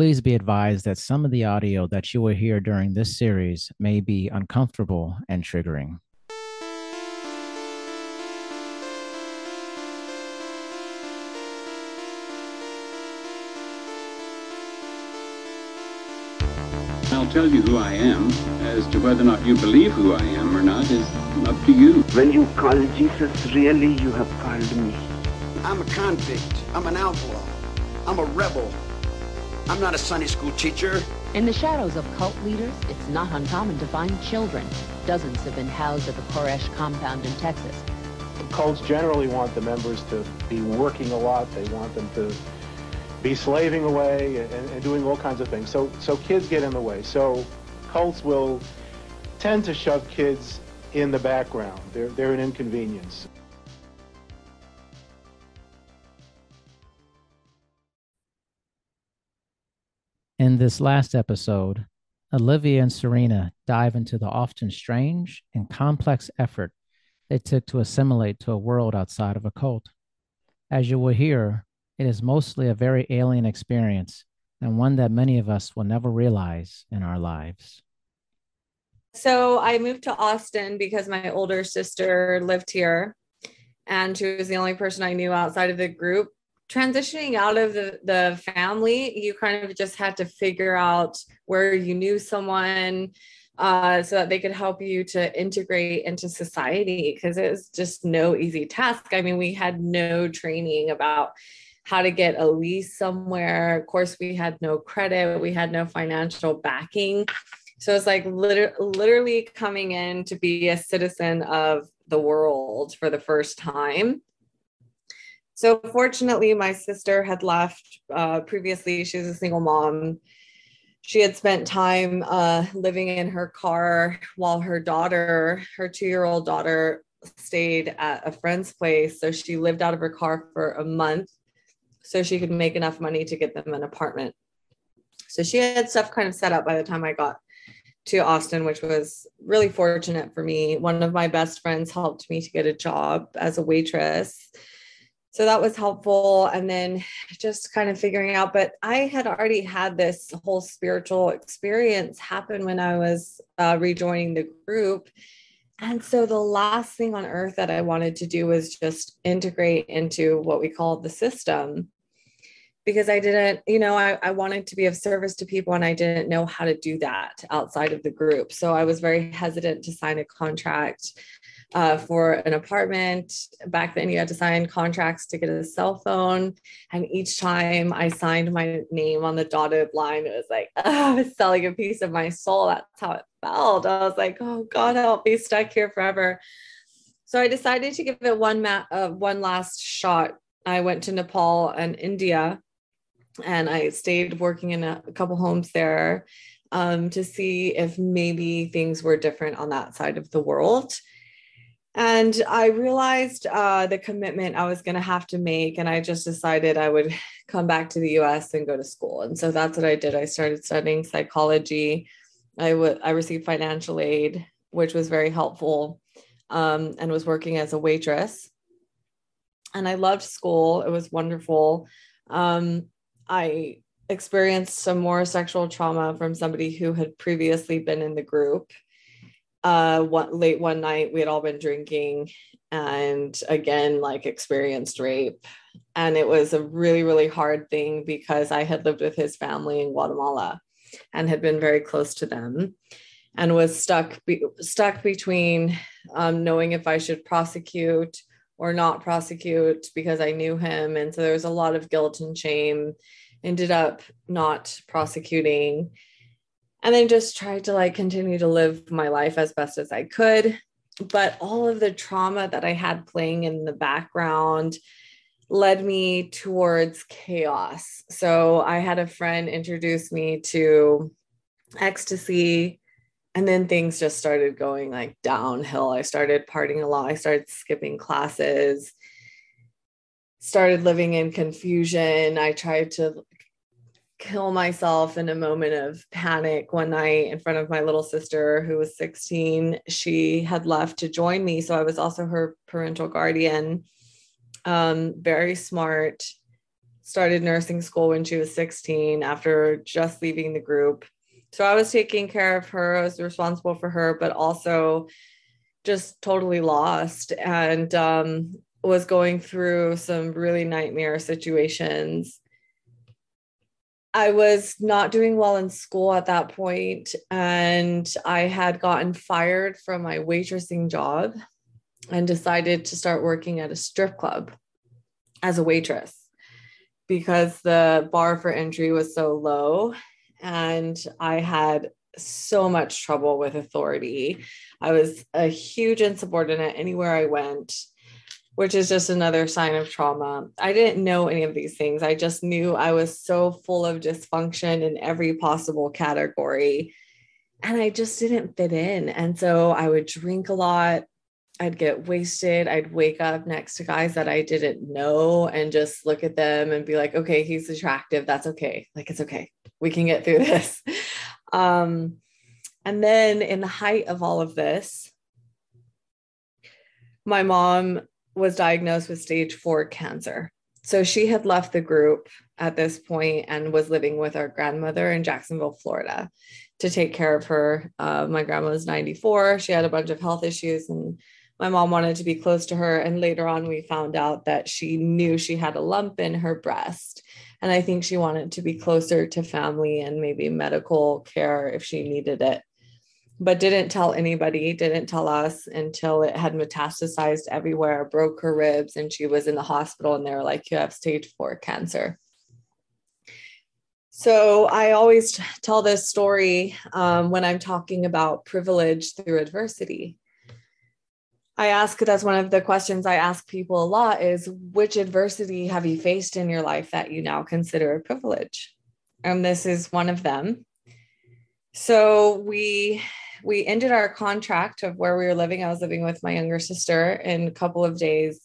Please be advised that some of the audio that you will hear during this series may be uncomfortable and triggering. I'll tell you who I am. As to whether or not you believe who I am or not is up to you. When you call Jesus, really you have called me. I'm a convict. I'm an outlaw. I'm a rebel. I'm not a Sunday school teacher. In the shadows of cult leaders, it's not uncommon to find children. Dozens have been housed at the Koresh compound in Texas. Cults generally want the members to be working a lot. They want them to be slaving away and, and doing all kinds of things. So, so kids get in the way. So cults will tend to shove kids in the background. They're, they're an inconvenience. In this last episode, Olivia and Serena dive into the often strange and complex effort it took to assimilate to a world outside of a cult. As you will hear, it is mostly a very alien experience and one that many of us will never realize in our lives. So I moved to Austin because my older sister lived here and she was the only person I knew outside of the group. Transitioning out of the, the family, you kind of just had to figure out where you knew someone uh, so that they could help you to integrate into society because it was just no easy task. I mean, we had no training about how to get a lease somewhere. Of course, we had no credit, we had no financial backing. So it's like liter- literally coming in to be a citizen of the world for the first time. So fortunately, my sister had left uh, previously. She was a single mom. She had spent time uh, living in her car while her daughter, her two year old daughter, stayed at a friend's place. So she lived out of her car for a month so she could make enough money to get them an apartment. So she had stuff kind of set up by the time I got to Austin, which was really fortunate for me. One of my best friends helped me to get a job as a waitress. So that was helpful. And then just kind of figuring out, but I had already had this whole spiritual experience happen when I was uh, rejoining the group. And so the last thing on earth that I wanted to do was just integrate into what we call the system because I didn't, you know, I, I wanted to be of service to people and I didn't know how to do that outside of the group. So I was very hesitant to sign a contract uh, for an apartment. Back then, you had to sign contracts to get a cell phone. And each time I signed my name on the dotted line, it was like, oh, I was selling a piece of my soul. That's how it felt. I was like, oh, God, I'll be stuck here forever. So I decided to give it one, ma- uh, one last shot. I went to Nepal and India and I stayed working in a, a couple homes there um, to see if maybe things were different on that side of the world. And I realized uh, the commitment I was going to have to make. And I just decided I would come back to the US and go to school. And so that's what I did. I started studying psychology. I, received financial aid, which was very helpful, um, and was working as a waitress. And I loved school, it was wonderful. Um, I experienced some more sexual trauma from somebody who had previously been in the group. Uh, one, late one night, we had all been drinking and again, like experienced rape. And it was a really, really hard thing because I had lived with his family in Guatemala and had been very close to them and was stuck be, stuck between um, knowing if I should prosecute or not prosecute because I knew him. And so there was a lot of guilt and shame. Ended up not prosecuting and then just tried to like continue to live my life as best as I could. But all of the trauma that I had playing in the background led me towards chaos. So I had a friend introduce me to ecstasy and then things just started going like downhill. I started partying a lot. I started skipping classes, started living in confusion. I tried to kill myself in a moment of panic one night in front of my little sister who was 16. She had left to join me. So I was also her parental guardian. Um, very smart, started nursing school when she was 16 after just leaving the group. So I was taking care of her, I was responsible for her, but also just totally lost and um, was going through some really nightmare situations. I was not doing well in school at that point, and I had gotten fired from my waitressing job and decided to start working at a strip club as a waitress because the bar for entry was so low and I had so much trouble with authority. I was a huge insubordinate anywhere I went, which is just another sign of trauma. I didn't know any of these things. I just knew I was so full of dysfunction in every possible category. And I just didn't fit in. And so I would drink a lot. I'd get wasted. I'd wake up next to guys that I didn't know and just look at them and be like, okay, he's attractive. That's okay. Like, it's okay. We can get through this. Um, and then, in the height of all of this, my mom was diagnosed with stage four cancer. So she had left the group at this point and was living with our grandmother in Jacksonville, Florida, to take care of her. Uh, my grandma was 94. She had a bunch of health issues, and my mom wanted to be close to her. And later on, we found out that she knew she had a lump in her breast. And I think she wanted to be closer to family and maybe medical care if she needed it, but didn't tell anybody, didn't tell us until it had metastasized everywhere, broke her ribs, and she was in the hospital. And they were like, You have stage four cancer. So I always tell this story um, when I'm talking about privilege through adversity I ask that's one of the questions I ask people a lot is which adversity have you faced in your life that you now consider a privilege? And this is one of them. So we we ended our contract of where we were living. I was living with my younger sister in a couple of days,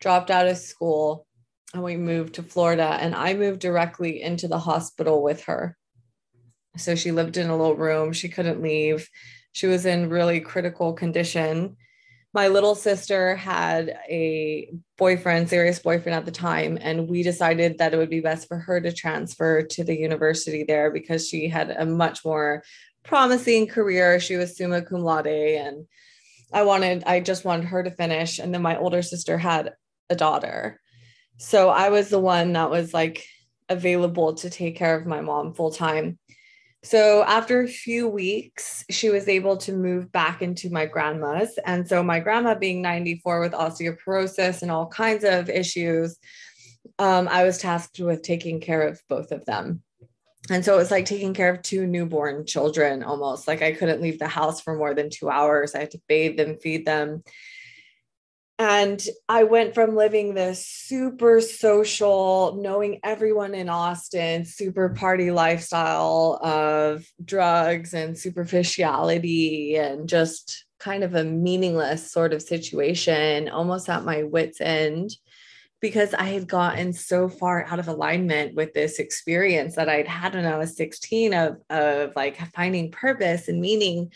dropped out of school, and we moved to Florida. And I moved directly into the hospital with her. So she lived in a little room. She couldn't leave. She was in really critical condition my little sister had a boyfriend, serious boyfriend at the time, and we decided that it would be best for her to transfer to the university there because she had a much more promising career. She was summa cum laude, and I wanted, I just wanted her to finish. And then my older sister had a daughter. So I was the one that was like available to take care of my mom full time. So after a few weeks, she was able to move back into my grandma's. And so my grandma being 94 with osteoporosis and all kinds of issues, um, I was tasked with taking care of both of them. And so it was like taking care of two newborn children almost. Like I couldn't leave the house for more than two hours. I had to bathe them, feed them. And I went from living this super social, knowing everyone in Austin, super party lifestyle of drugs and superficiality and just kind of a meaningless sort of situation, almost at my wits' end, because I had gotten so far out of alignment with this experience that I'd had when I was 16 of, of like finding purpose and meaning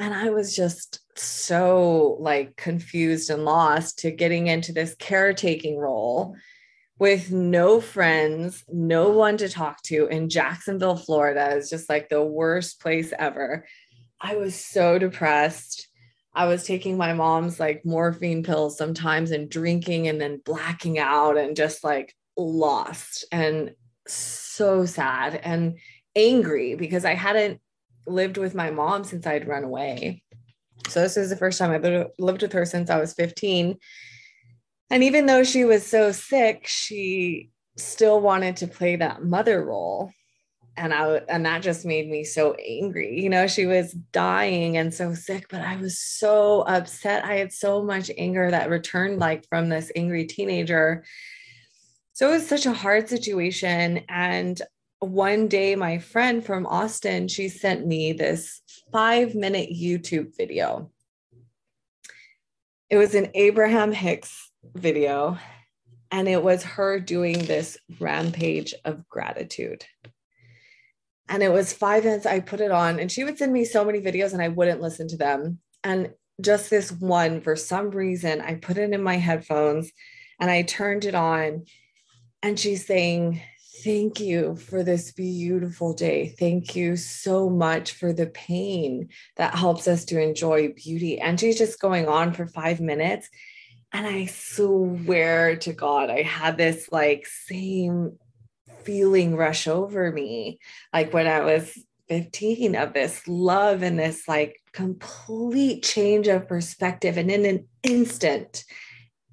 and I was just so like confused and lost to getting into this caretaking role with no friends, no one to talk to in Jacksonville, Florida is just like the worst place ever. I was so depressed. I was taking my mom's like morphine pills sometimes and drinking and then blacking out and just like lost and so sad and angry because I hadn't lived with my mom since I'd run away. So this is the first time I've lived with her since I was 15. And even though she was so sick, she still wanted to play that mother role. And I and that just made me so angry. You know, she was dying and so sick, but I was so upset. I had so much anger that returned like from this angry teenager. So it was such a hard situation. And one day my friend from Austin, she sent me this five minute YouTube video. It was an Abraham Hicks video, and it was her doing this rampage of gratitude. And it was five minutes. I put it on, and she would send me so many videos, and I wouldn't listen to them. And just this one, for some reason, I put it in my headphones and I turned it on And she's saying, Thank you for this beautiful day. Thank you so much for the pain that helps us to enjoy beauty. And she's just going on for five minutes. And I swear to God, I had this like same feeling rush over me, like when I was 15, of this love and this like complete change of perspective. And in an instant,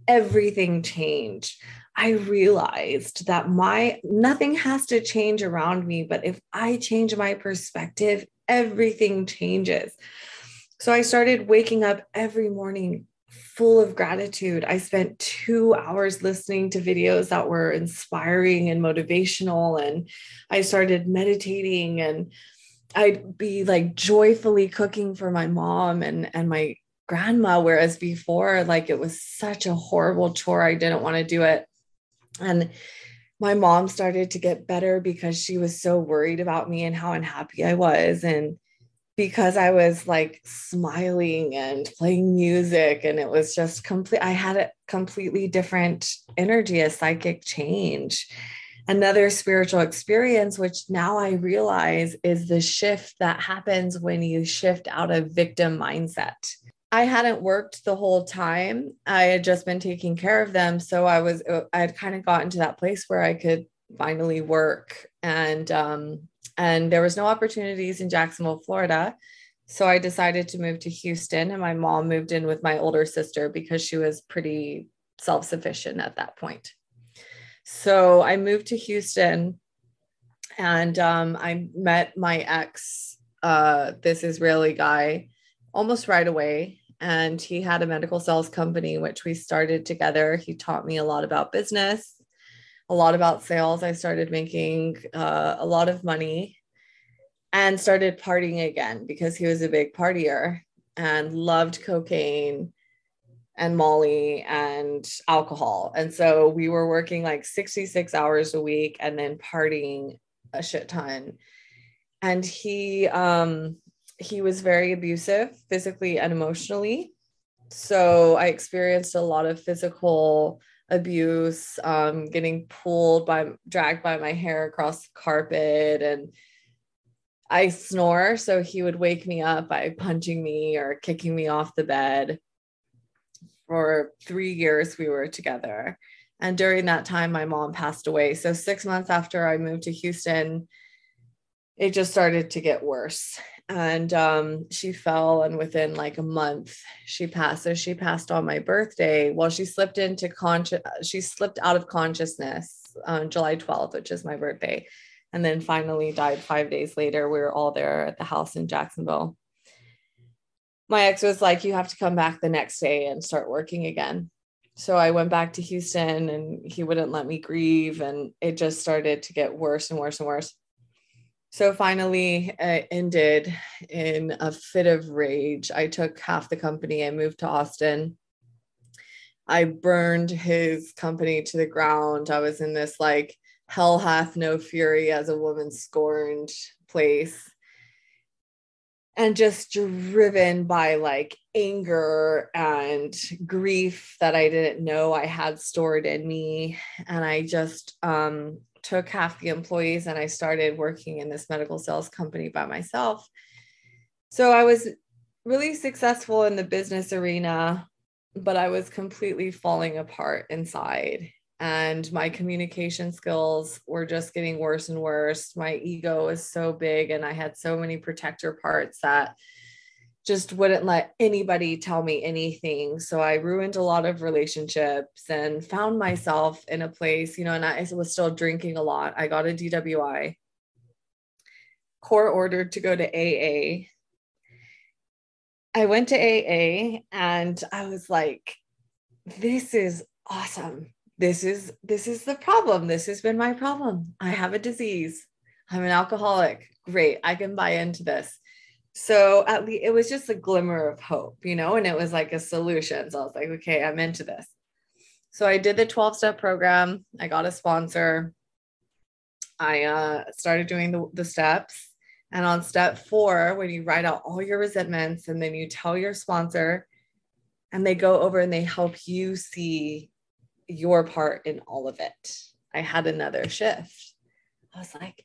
everything changed. I realized that my nothing has to change around me, but if I change my perspective, everything changes. So I started waking up every morning full of gratitude. I spent two hours listening to videos that were inspiring and motivational, and I started meditating and I'd be like joyfully cooking for my mom and and my grandma whereas before like it was such a horrible chore I didn't want to do it and my mom started to get better because she was so worried about me and how unhappy I was. And because I was like smiling and playing music, and it was just complete, I had a completely different energy, a psychic change. Another spiritual experience, which now I realize is the shift that happens when you shift out of victim mindset. I hadn't worked the whole time. I had just been taking care of them. So I was, uh, I had kind of gotten to that place where I could finally work. And, um, and there was no opportunities in Jacksonville, Florida. So I decided to move to Houston and my mom moved in with my older sister because she was pretty self-sufficient at that point. So I moved to Houston and um, I met my ex, uh, this Israeli guy almost right away. And he had a medical sales company, which we started together. He taught me a lot about business, a lot about sales. I started making uh, a lot of money and started partying again because he was a big partier and loved cocaine and Molly and alcohol. And so we were working like 66 hours a week and then partying a shit ton. And he um he was very abusive physically and emotionally. So I experienced a lot of physical abuse, um, getting pulled by, dragged by my hair across the carpet. And I snore. So he would wake me up by punching me or kicking me off the bed. For three years, we were together. And during that time, my mom passed away. So, six months after I moved to Houston, it just started to get worse and um, she fell and within like a month she passed. So she passed on my birthday. Well she slipped into conscious she slipped out of consciousness on july 12th which is my birthday and then finally died five days later. We were all there at the house in jacksonville. My ex was like you have to come back the next day and start working again. So i went back to houston and he wouldn't let me grieve and it just started to get worse and worse and worse so finally, it ended in a fit of rage. I took half the company. I moved to Austin. I burned his company to the ground. I was in this like hell hath no fury as a woman scorned place. And just driven by like anger and grief that I didn't know I had stored in me. And I just um, took half the employees and I started working in this medical sales company by myself. So I was really successful in the business arena, but I was completely falling apart inside. And my communication skills were just getting worse and worse. My ego was so big, and I had so many protector parts that just wouldn't let anybody tell me anything. So I ruined a lot of relationships and found myself in a place, you know, and I was still drinking a lot. I got a DWI, court ordered to go to AA. I went to AA and I was like, this is awesome. This is this is the problem. This has been my problem. I have a disease. I'm an alcoholic. Great. I can buy into this so at least it was just a glimmer of hope, you know, and it was like a solution. So I was like, okay, I'm into this. So I did the 12 step program. I got a sponsor. I uh, started doing the, the steps. And on step four, when you write out all your resentments and then you tell your sponsor, and they go over and they help you see your part in all of it. I had another shift. I was like,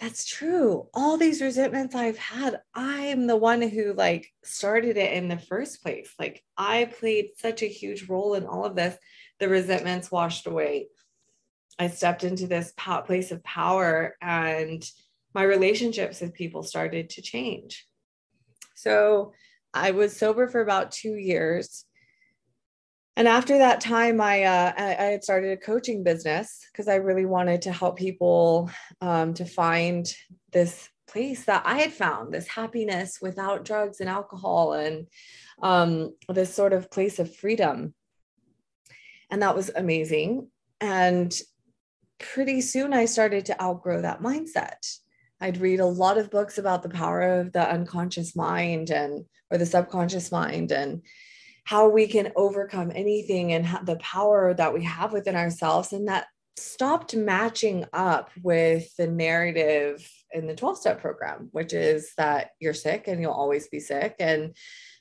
that's true. All these resentments I've had, I'm the one who like started it in the first place. Like I played such a huge role in all of this. The resentments washed away. I stepped into this place of power and my relationships with people started to change. So I was sober for about two years. And after that time, I, uh, I had started a coaching business because I really wanted to help people um, to find this place that I had found, this happiness without drugs and alcohol, and um, this sort of place of freedom. And that was amazing. And pretty soon, I started to outgrow that mindset. I'd read a lot of books about the power of the unconscious mind and or the subconscious mind and how we can overcome anything and the power that we have within ourselves and that stopped matching up with the narrative in the 12 step program which is that you're sick and you'll always be sick. And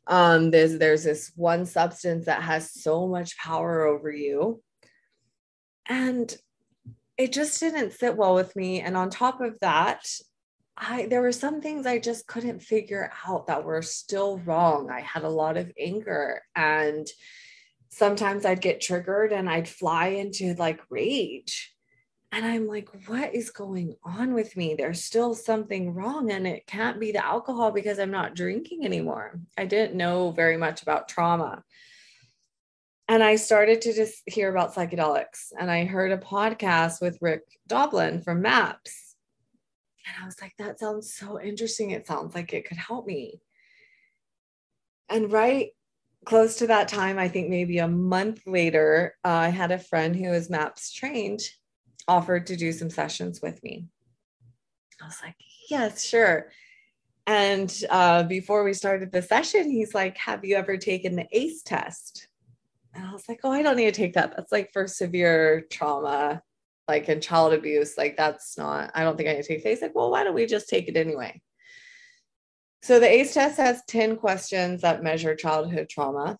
um, there's there's this one substance that has so much power over you. And it just didn't sit well with me. And on top of that I there were some things I just couldn't figure out that were still wrong. I had a lot of anger and sometimes I'd get triggered and I'd fly into like rage. And I'm like, what is going on with me? There's still something wrong, and it can't be the alcohol because I'm not drinking anymore. I didn't know very much about trauma. And I started to just hear about psychedelics, and I heard a podcast with Rick Doblin from MAPS and I was like, that sounds so interesting. It sounds like it could help me. And right close to that time, I think maybe a month later, uh, I had a friend who was MAPS trained offered to do some sessions with me. I was like, yes, sure. And uh, before we started the session, he's like, Have you ever taken the ACE test? And I was like, Oh, I don't need to take that. That's like for severe trauma like in child abuse, like that's not, I don't think I need to take He's like, well, why don't we just take it anyway? So the ACE test has 10 questions that measure childhood trauma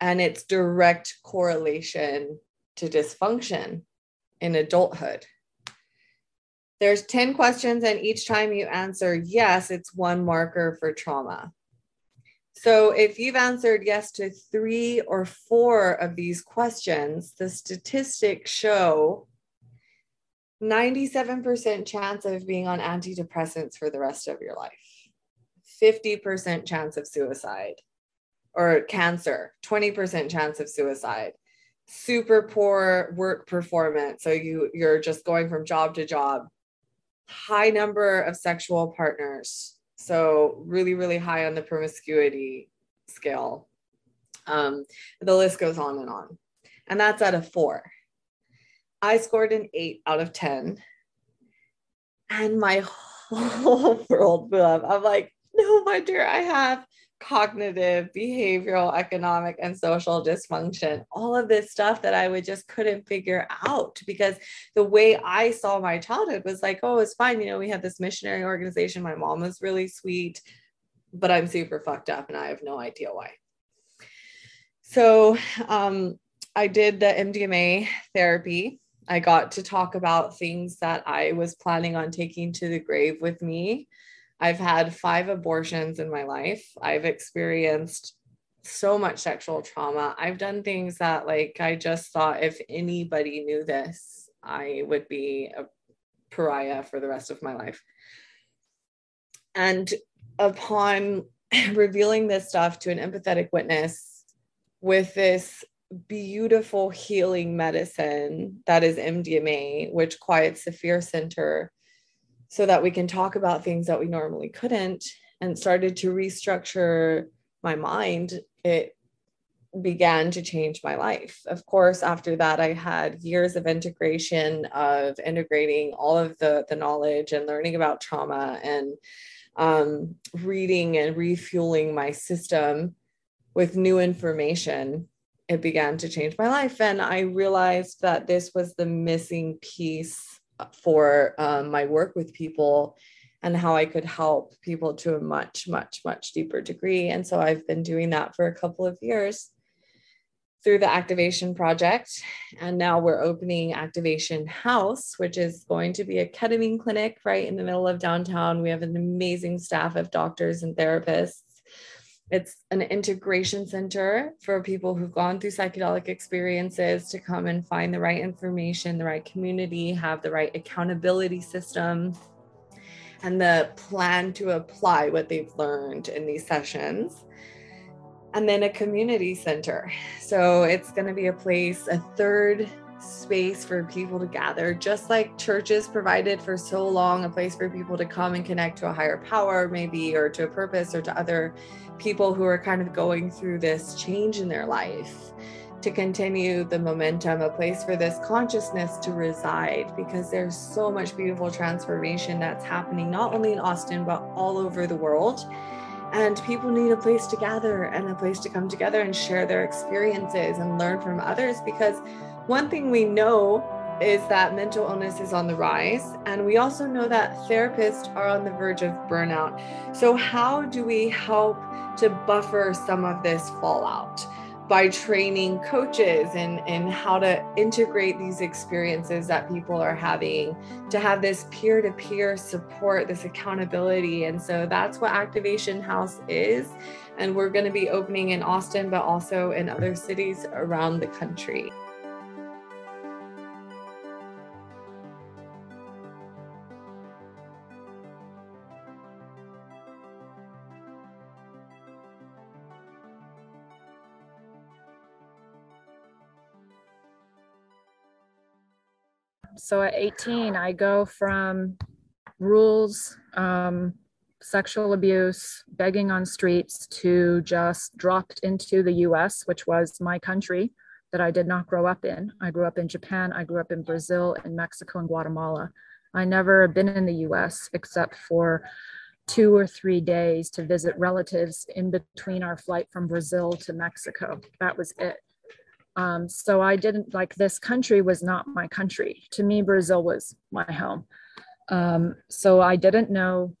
and its direct correlation to dysfunction in adulthood. There's 10 questions, and each time you answer yes, it's one marker for trauma. So if you've answered yes to three or four of these questions, the statistics show 97% chance of being on antidepressants for the rest of your life, 50% chance of suicide or cancer, 20% chance of suicide, super poor work performance. So you, you're just going from job to job, high number of sexual partners. So really, really high on the promiscuity scale. Um, the list goes on and on. And that's at a four. I scored an eight out of 10. And my whole world blew up. I'm like, no wonder I have cognitive, behavioral, economic, and social dysfunction. All of this stuff that I would just couldn't figure out because the way I saw my childhood was like, oh, it's fine. You know, we had this missionary organization. My mom was really sweet, but I'm super fucked up and I have no idea why. So um, I did the MDMA therapy I got to talk about things that I was planning on taking to the grave with me. I've had five abortions in my life. I've experienced so much sexual trauma. I've done things that, like, I just thought if anybody knew this, I would be a pariah for the rest of my life. And upon revealing this stuff to an empathetic witness with this beautiful healing medicine that is MDMA, which quiets the fear center so that we can talk about things that we normally couldn't and started to restructure my mind. It began to change my life. Of course, after that, I had years of integration of integrating all of the, the knowledge and learning about trauma and um, reading and refueling my system with new information it began to change my life. And I realized that this was the missing piece for um, my work with people and how I could help people to a much, much, much deeper degree. And so I've been doing that for a couple of years. through the Activation Project. And now we're opening Activation House, which is going to be a ketamine clinic right in the middle of downtown. We have an amazing staff of doctors and therapists. It's an integration center for people who've gone through psychedelic experiences to come and find the right information, the right community, have the right accountability system, and the plan to apply what they've learned in these sessions and then a community center. So it's going to be a place, a third space for people to gather, just like churches provided for so long, a place for people to come and connect to a higher power, maybe, or to a purpose, or to other people who are kind of going through this change in their life. To continue the momentum, a place for this consciousness to reside, because there's so much beautiful transformation that's happening, not only in Austin, but all over the world and people need a place to gather and a place to come together and share their experiences and learn from others. Because one thing we know is that mental illness is on the rise. And we also know that therapists are on the verge of burnout. So, how do we help to buffer some of this fallout? by training coaches and how to integrate these experiences that people are having to have this peer-to-peer support this accountability and so that's what activation house is and we're going to be opening in austin but also in other cities around the country So at 18, I go from rules, um, sexual abuse, begging on streets to just dropped into the US, which was my country that I did not grow up in. I grew up in Japan, I grew up in Brazil, in Mexico, and Guatemala. I never been in the US except for two or three days to visit relatives in between our flight from Brazil to Mexico. That was it. Um, so I didn't like this country was not my country. To me, Brazil was my home. Um, so I didn't know.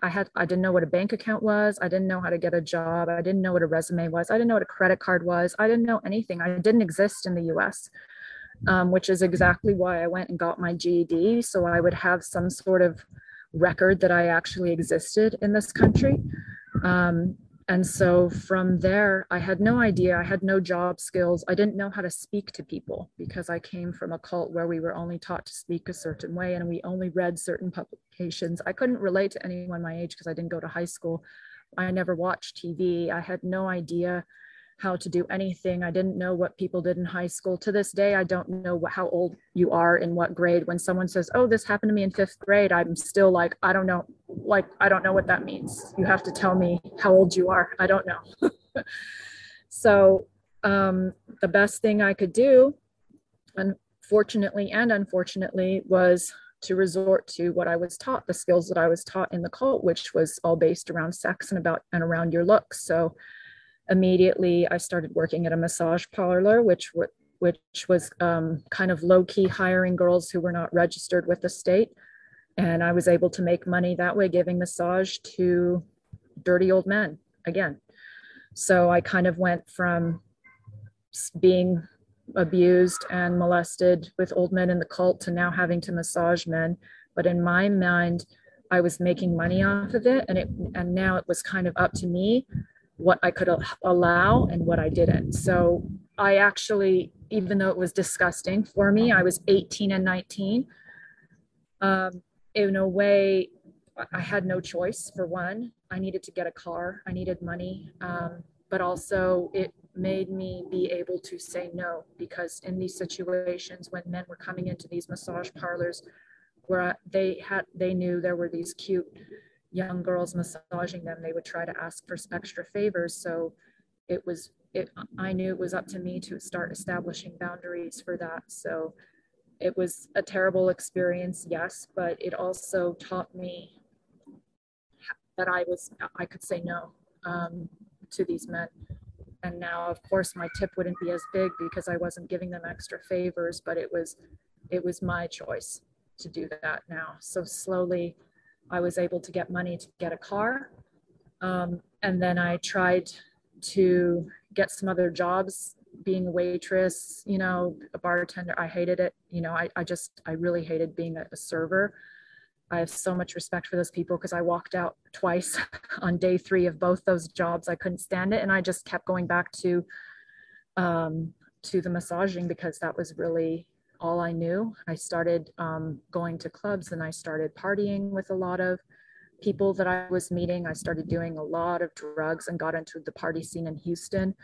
I had I didn't know what a bank account was. I didn't know how to get a job. I didn't know what a resume was. I didn't know what a credit card was. I didn't know anything. I didn't exist in the U.S. Um, which is exactly why I went and got my GED. So I would have some sort of record that I actually existed in this country. Um, and so from there, I had no idea. I had no job skills. I didn't know how to speak to people because I came from a cult where we were only taught to speak a certain way and we only read certain publications. I couldn't relate to anyone my age because I didn't go to high school. I never watched TV. I had no idea how to do anything. I didn't know what people did in high school. To this day, I don't know what, how old you are in what grade. When someone says, "Oh, this happened to me in 5th grade," I'm still like, "I don't know. Like I don't know what that means. You have to tell me how old you are. I don't know." so, um, the best thing I could do, unfortunately and unfortunately, was to resort to what I was taught, the skills that I was taught in the cult, which was all based around sex and about and around your looks. So immediately I started working at a massage parlor, which which was um, kind of low key hiring girls who were not registered with the state. And I was able to make money that way, giving massage to dirty old men again. So I kind of went from being abused and molested with old men in the cult to now having to massage men. But in my mind, I was making money off of it, and it and now it was kind of up to me what I could allow and what I didn't. So I actually, even though it was disgusting for me, I was 18 and 19. Um, in a way, I had no choice. For one, I needed to get a car, I needed money, um, but also it made me be able to say no because in these situations when men were coming into these massage parlors where they had they knew there were these cute young girls massaging them, they would try to ask for extra favors. So it was, it, I knew it was up to me to start establishing boundaries for that. So it was a terrible experience, yes, but it also taught me that I was, I could say no um, to these men. And now, of course, my tip wouldn't be as big because I wasn't giving them extra favors, but it was, it was my choice to do that now. So slowly, I was able to get money to get a car. Um, and then I tried to get some other jobs being a waitress, you know, a bartender. I hated it. You know, I, I just, I really hated being a, a server. I have so much respect for those people because I walked out twice on day three of both those jobs. I couldn't stand it. And I just kept going back to, um, to the massaging because that was really all I knew. I started um, going to clubs and I started partying with a lot of people that I was meeting. I started doing a lot of drugs and got into the party scene in Houston,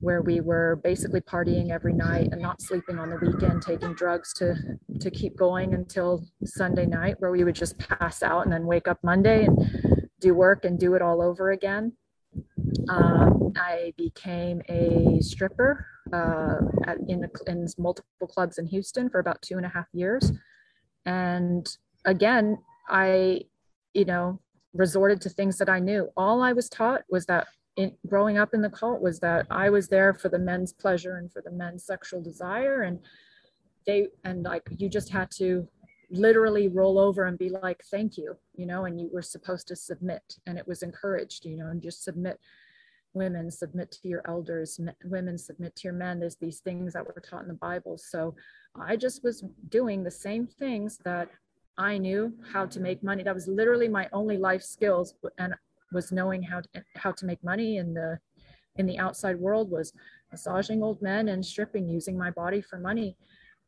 where we were basically partying every night and not sleeping on the weekend, taking drugs to to keep going until Sunday night, where we would just pass out and then wake up Monday and do work and do it all over again. Um, I became a stripper uh, at, in, in multiple clubs in Houston for about two and a half years. And again, I you know, resorted to things that I knew. All I was taught was that in growing up in the cult was that I was there for the men's pleasure and for the men's sexual desire. And they, and like, you just had to literally roll over and be like, thank you, you know, and you were supposed to submit and it was encouraged, you know, and just submit women, submit to your elders, women submit to your men. There's these things that were taught in the Bible. So I just was doing the same things that I knew how to make money. That was literally my only life skills and was knowing how to, how to make money in the in the outside world was massaging old men and stripping using my body for money.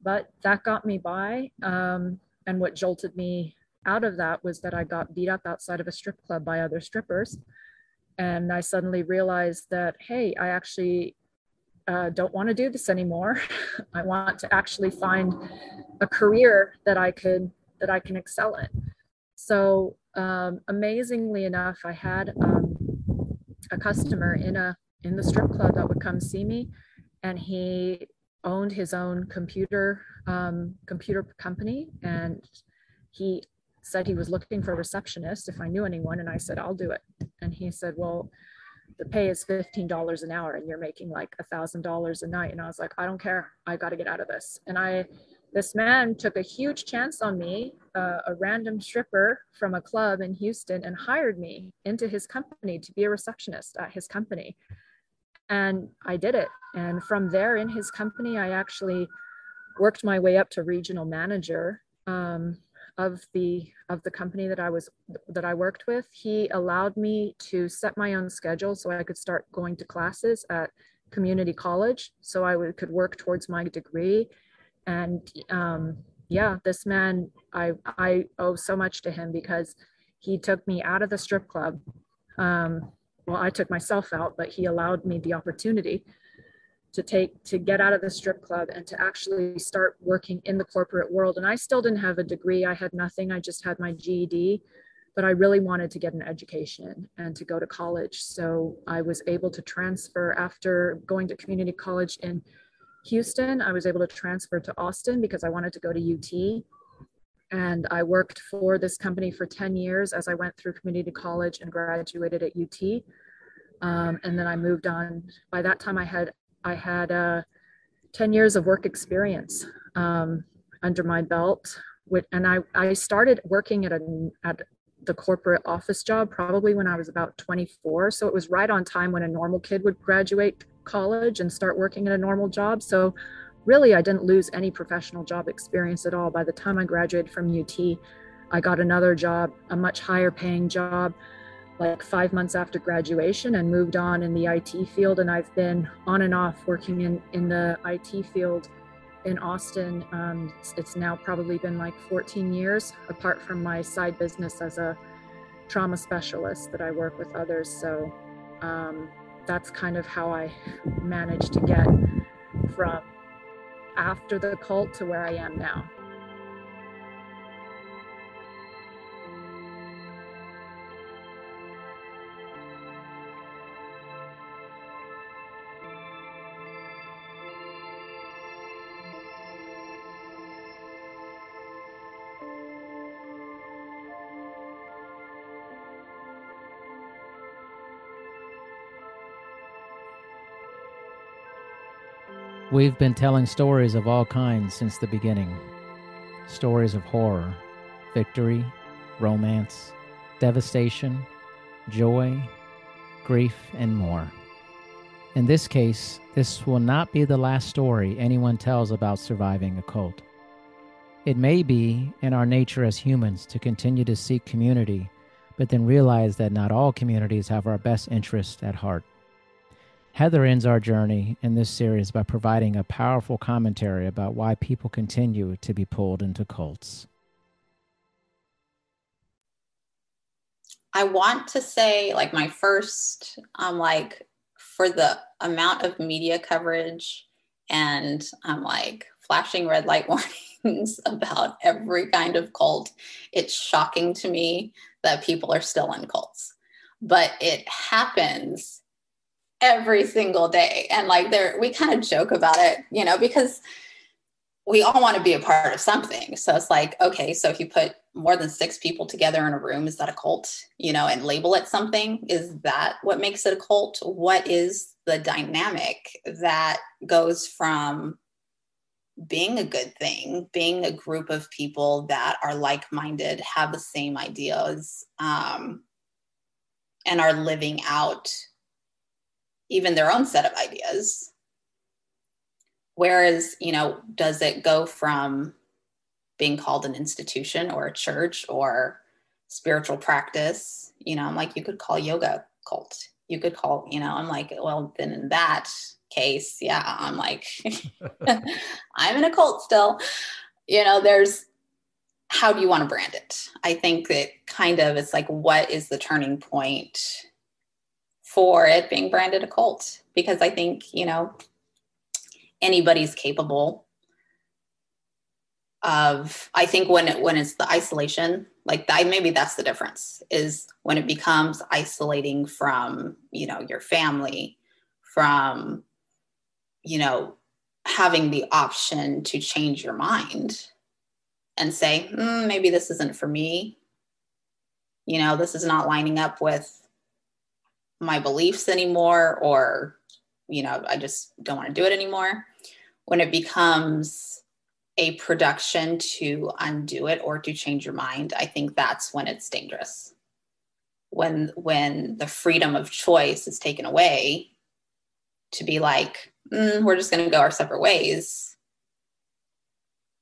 But that got me by. Um, and what jolted me out of that was that I got beat up outside of a strip club by other strippers. And I suddenly realized that, hey, I actually uh, don't want to do this anymore. I want to actually find a career that I could that I can excel in. So um, amazingly enough, I had um, a customer in a in the strip club that would come see me, and he owned his own computer um, computer company, and he said he was looking for a receptionist if I knew anyone, and I said I'll do it, and he said, well. The pay is $15 an hour and you're making like a thousand dollars a night. And I was like, I don't care. I got to get out of this. And I this man took a huge chance on me, uh, a random stripper from a club in Houston, and hired me into his company to be a receptionist at his company. And I did it. And from there in his company, I actually worked my way up to regional manager um, of the of the company that I was that I worked with. He allowed me to set my own schedule so I could start going to classes at community college, so I would, could work towards my degree and um, yeah this man i i owe so much to him because he took me out of the strip club um, well i took myself out but he allowed me the opportunity to take to get out of the strip club and to actually start working in the corporate world and i still didn't have a degree i had nothing i just had my ged but i really wanted to get an education and to go to college so i was able to transfer after going to community college in Houston, I was able to transfer to Austin because I wanted to go to UT. And I worked for this company for 10 years as I went through community college and graduated at UT. Um, and then I moved on. By that time, I had I had uh, 10 years of work experience um, under my belt. With, and I, I started working at a at the corporate office job probably when I was about 24. So it was right on time when a normal kid would graduate college and start working at a normal job. So really, I didn't lose any professional job experience at all. By the time I graduated from UT, I got another job, a much higher paying job, like five months after graduation, and moved on in the IT field. And I've been on and off working in, in the IT field in Austin. Um, it's, it's now probably been like 14 years, apart from my side business as a trauma specialist that I work with others. So um, that's kind of how I managed to get from after the cult to where I am now. We've been telling stories of all kinds since the beginning stories of horror, victory, romance, devastation, joy, grief, and more. In this case, this will not be the last story anyone tells about surviving a cult. It may be in our nature as humans to continue to seek community, but then realize that not all communities have our best interests at heart. Heather ends our journey in this series by providing a powerful commentary about why people continue to be pulled into cults. I want to say, like, my first, um, like, for the amount of media coverage and I'm um, like flashing red light warnings about every kind of cult, it's shocking to me that people are still in cults. But it happens every single day. And like there we kind of joke about it, you know, because we all want to be a part of something. So it's like, okay, so if you put more than six people together in a room, is that a cult? You know, and label it something? Is that what makes it a cult? What is the dynamic that goes from being a good thing, being a group of people that are like minded, have the same ideas, um, and are living out even their own set of ideas? Whereas, you know, does it go from being called an institution or a church or spiritual practice? You know, I'm like, you could call yoga cult. You could call, you know, I'm like, well, then in that case, yeah, I'm like, I'm in a cult still. You know, there's how do you want to brand it? I think that kind of it's like, what is the turning point for it being branded a cult? Because I think, you know, anybody's capable of i think when it when it's the isolation like that maybe that's the difference is when it becomes isolating from you know your family from you know having the option to change your mind and say mm, maybe this isn't for me you know this is not lining up with my beliefs anymore or you know i just don't want to do it anymore. When it becomes a production to undo it or to change your mind i think that's when it's dangerous. When when the freedom of choice is taken away to be like mm, we're just going to go our separate ways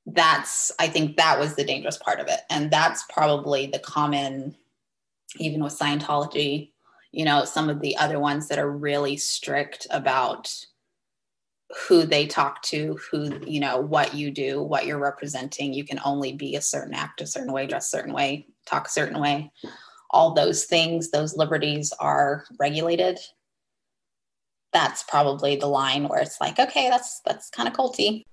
that's i think that was the dangerous part of it. And that's probably the common even with scientology you know some of the other ones that are really strict about who they talk to, who, you know, what you do, what you're representing. You can only be a certain act a certain way, dress a certain way, talk a certain way. All those things, those liberties are regulated. That's probably the line where it's like, okay, that's that's kind of culty.